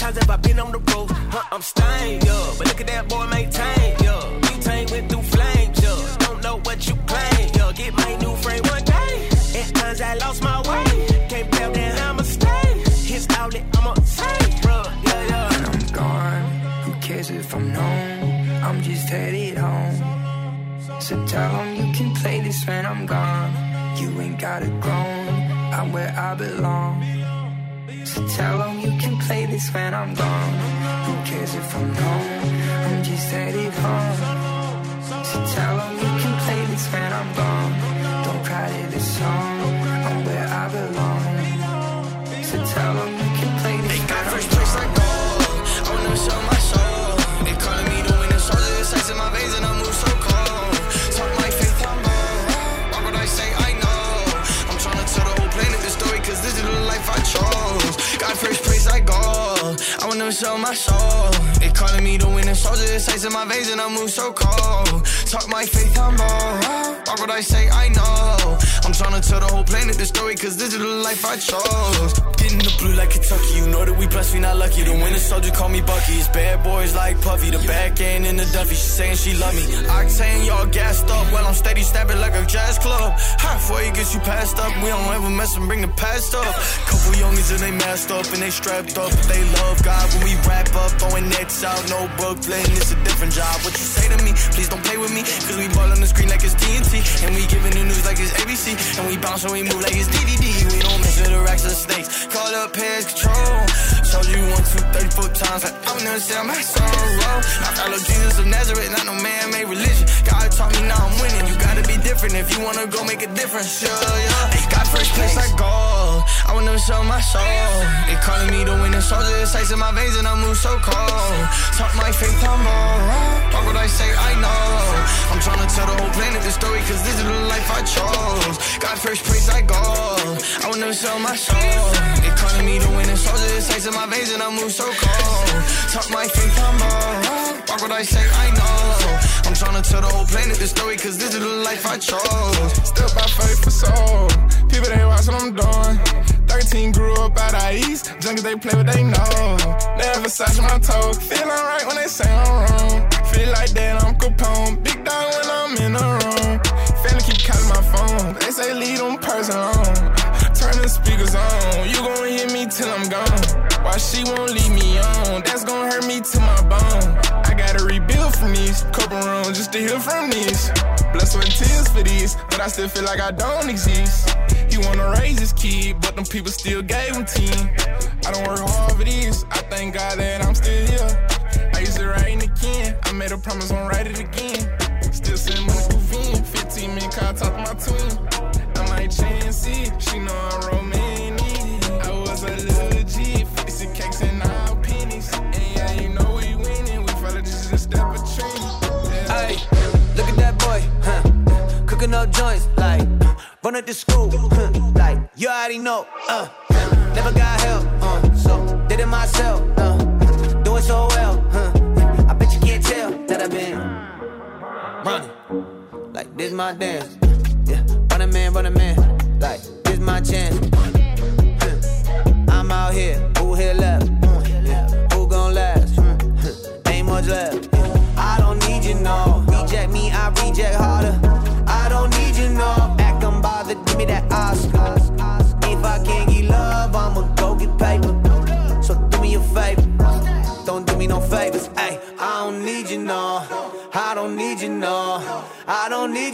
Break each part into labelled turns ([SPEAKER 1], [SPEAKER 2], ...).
[SPEAKER 1] times have I been on the road? Huh, I'm stained, yeah. But look at that boy maintain, yeah. Butane went through flames, yeah. Don't know what you claim, yeah. Get my new frame one day. At times I lost my way. Can't tell that I'ma stay. His outlet, I'ma say, bro, yeah, yeah.
[SPEAKER 2] And I'm gone. Who cares if I'm known? I'm just headed home. So tell 'em you can play this when I'm gone. You ain't gotta groan. I'm where I belong. So tell 'em you can play this when I'm gone. Who cares if I'm known? I'm just headed home. So tell 'em you can play this when I'm gone. Don't cry to this song. I'm where I belong. So tell 'em you can play this when I'm
[SPEAKER 3] First place I go, I wanna show my Wanna my soul. They calling me the winner soldier, it's ice in my veins and I move so cold. Talk my faith, I'm bold. Why what I say I know? I'm trying to tell the whole planet the story, cause this is the life I chose. Getting the blue like Kentucky, you know that we blessed, we not lucky. The winter soldier call me Bucky. It's bad boys like Puffy, the back end in the Duffy. She saying she love me. Octane, y'all gassed up. Well, I'm steady snapping like a jazz club. Halfway gets you passed up. We don't ever mess and bring the past up. Couple youngies and they masked up and they strapped up. They love God when we wrap up. Throwing nets out, no Brooklyn. It's a different job. What you say to me? Please don't play with me. Cause we ball on the screen like it's TNT. And we giving the news like it's ABC. And we bounce and we move like it's DDD. We don't mess with the racks or snakes. Call up pairs control. Showed you one, two, 30 foot times. Like, I would never say my sorrow. Oh. I follow Jesus of Nazareth, not no man made religion. God taught me now I'm winning. You gotta be different if you wanna go make a difference. Yeah, yeah. God first place I go. I wanna show my soul. They calling me the winning soldier. It's ice in my veins and I move so cold. Talk my faith, I'm bold. Why would I say I know? I'm trying to tell the whole planet cause this is the life I chose. God first place I go. I wanna show my soul. They calling me the winning soldier. It's ice in my veins and I move so cold. Talk my faith, I'm bold. Why would I say I know? I'm trying to tell the whole planet the story, cause this is the life I chose.
[SPEAKER 4] Step by faith for soul. People they watch what I'm doing. 13 grew up out of east. Junkies they play what they know. Never Versace my toes. From these. Blood, sweat, and tears for these. But I still feel like I don't exist. He wanna raise his kid, but them people still gave him 10. I don't work hard for these. I thank God that I'm still here. I used to write again. I made a promise, won't write it again. Still money through Vin. 15 minute call, talk to my twin. I might change see. She know I'm romantic.
[SPEAKER 5] Huh? Cooking up joints, like, run up the school. Like, you already know, uh. Never got help, uh. So, did it myself, uh. Doing so well, huh? I bet you can't tell that I've been running. Like, this my dance, yeah. Run a man, run a man. Like, this my chance. I'm out here, who here left?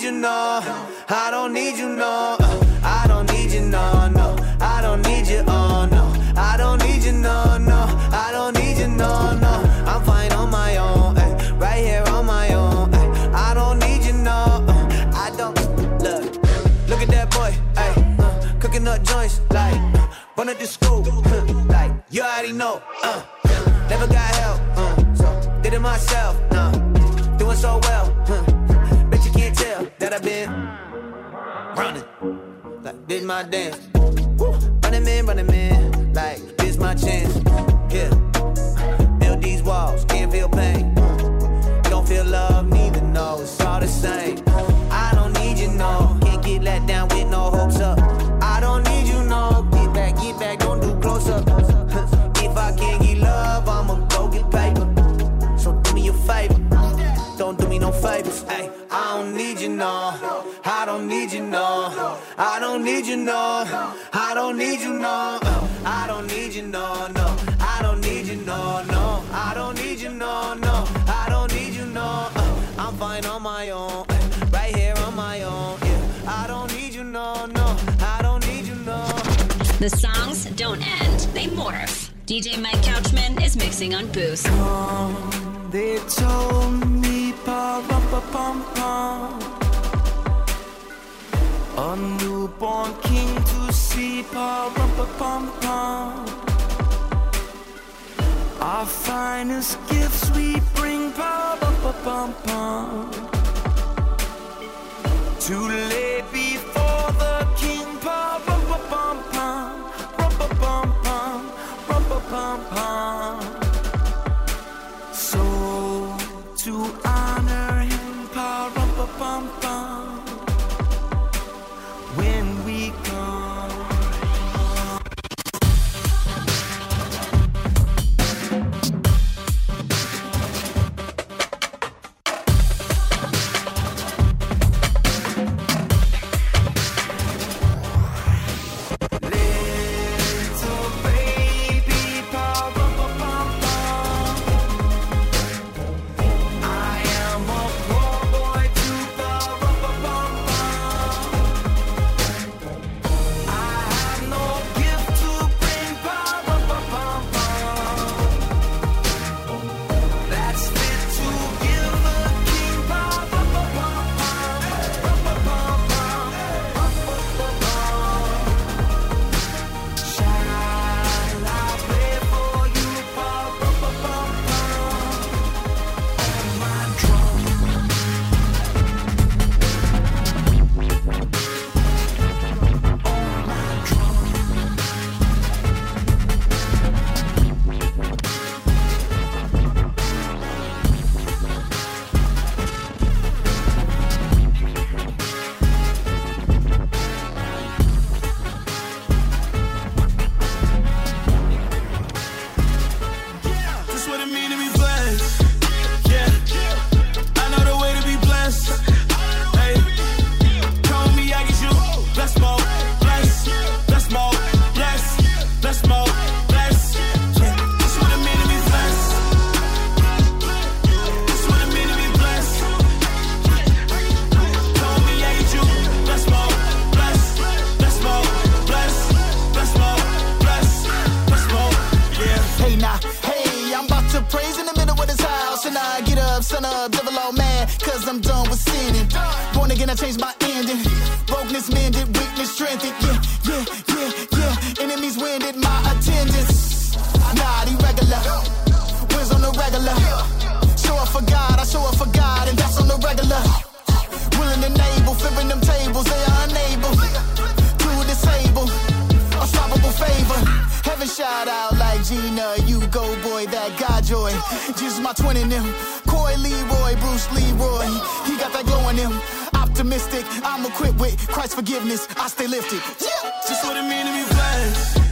[SPEAKER 5] You, no. I don't need you, no. I don't need you, no, no. I don't need you, oh no. I don't need you, no, no. I don't need you, no, no. I'm fine on my own, ay, right here on my own. ay. I don't need you, no. uh, I don't look. Look at that boy, ay, uh, cooking up joints like run up the school, huh, like you already know. Uh, never got help, uh, so did it myself. Been running like this my dance. Woo. Running man, running man, like this my chance. Yeah, build these walls, can't feel pain. Don't feel love, neither. No, it's all the same. I don't need you, no. Can't
[SPEAKER 2] need you, no. I don't need you, no. I don't need you, no. I don't need you, no. I don't need you, no, no. I don't need you, no, no. I don't need you, no, no. I don't need you, no. I'm fine on my own, right here on my own. Yeah. I don't need you, no, no. I don't need you, no.
[SPEAKER 6] The songs don't end, they morph. DJ Mike Couchman is mixing on Boost.
[SPEAKER 2] They told me, pa rum pa pum pum. A newborn king to see, pa rum pa pum pum. Our finest gifts we bring, pa rum pa pum pum. To lay before the king, pa rum pa pum pum, rum pa pum pum, rum pa pum pum.
[SPEAKER 7] Son up, devil all mad, cause I'm done with sinning. Born again, I changed my ending. Brokenness mended, weakness strengthened. Yeah, yeah, yeah, yeah. Enemies winded my attendance. Not irregular. Wins on the regular. Show up for God, I show up for God, and that's on the regular. Willing and able, flipping them tables, they are unable to disable. Unstoppable favor. Heaven shout out like Gina, you go boy, that God joy. Just my twin in them. Leroy, Bruce Leroy. He got that glow in him. Optimistic, I'm equipped with Christ's forgiveness. I stay lifted. Yeah.
[SPEAKER 1] Just what it mean to be blessed.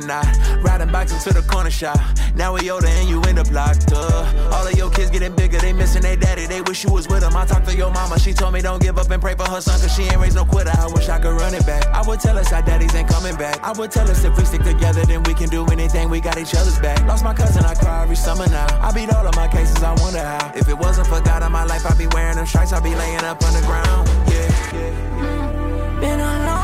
[SPEAKER 1] To it
[SPEAKER 8] now. Riding bikes into the corner shop. Now we older and you end up locked up. All of your kids getting bigger, they missing their daddy. They wish you was with them. I talked to your mama, she told me don't give up and pray for her son, cause she ain't raised no quitter. I wish I could run it back. I would tell us our daddies ain't coming back. I would tell us if we stick together, then we can do anything. We got each other's back. Lost my cousin, I cry every summer now. I beat all of my cases, I wonder how. If it wasn't for God in my life, I'd be wearing them stripes, I'd be laying up on the ground. Yeah, yeah.
[SPEAKER 9] Been a long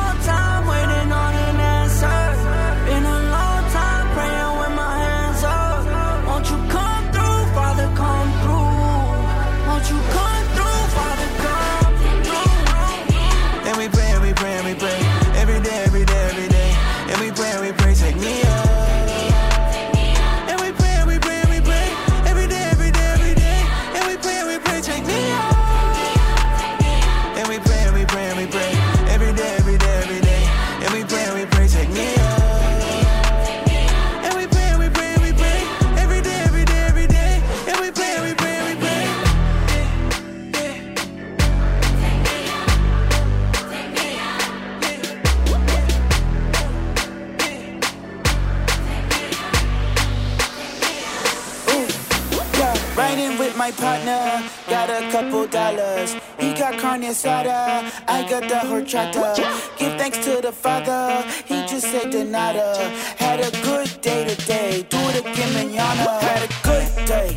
[SPEAKER 10] I got the horchata. Give thanks to the Father, he just said de nada. Had a good day today, do it again mañana. Had a good day,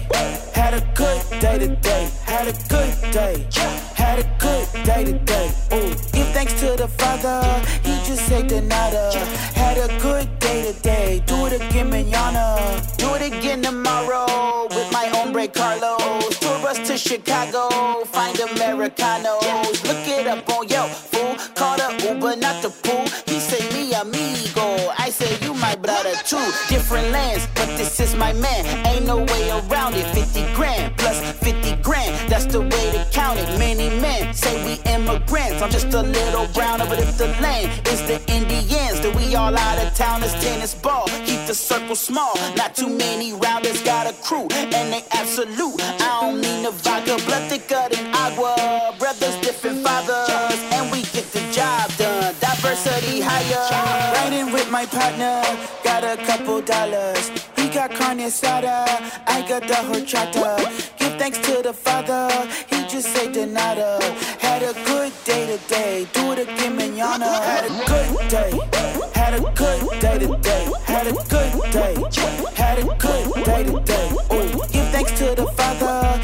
[SPEAKER 10] had a good day today. Had a good day, had a good day today. Ooh, give thanks to the Father, he just said de nada. Had a good day today, do it again mañana. Do it again tomorrow with my hombre Carlos. Chicago, find Americanos. Look it up on Yelp, fool. Call the Uber, not the pool. He say me amigo, I say you my brother too. Different lands, but this is my man. Ain't no way around it. 50 grand plus 50 grand, that's the way to count it. Many men say we immigrants. I'm just a little browner, but if the land is the Indians, then we all out of town as tennis ball. Keep the circle small, not too many rounders got a crew, and they absolute. I don't mean the vodka, blood thicker than agua. Brothers, different fathers, and we get the job done. Diversity higher. Riding with my partner, got a couple dollars. He got carne asada, I got the horchata. Give thanks to the Father, today, do it again mañana. Had a good day, had a good day today. Had a good day, had a good day today. Ooh, give thanks to the Father,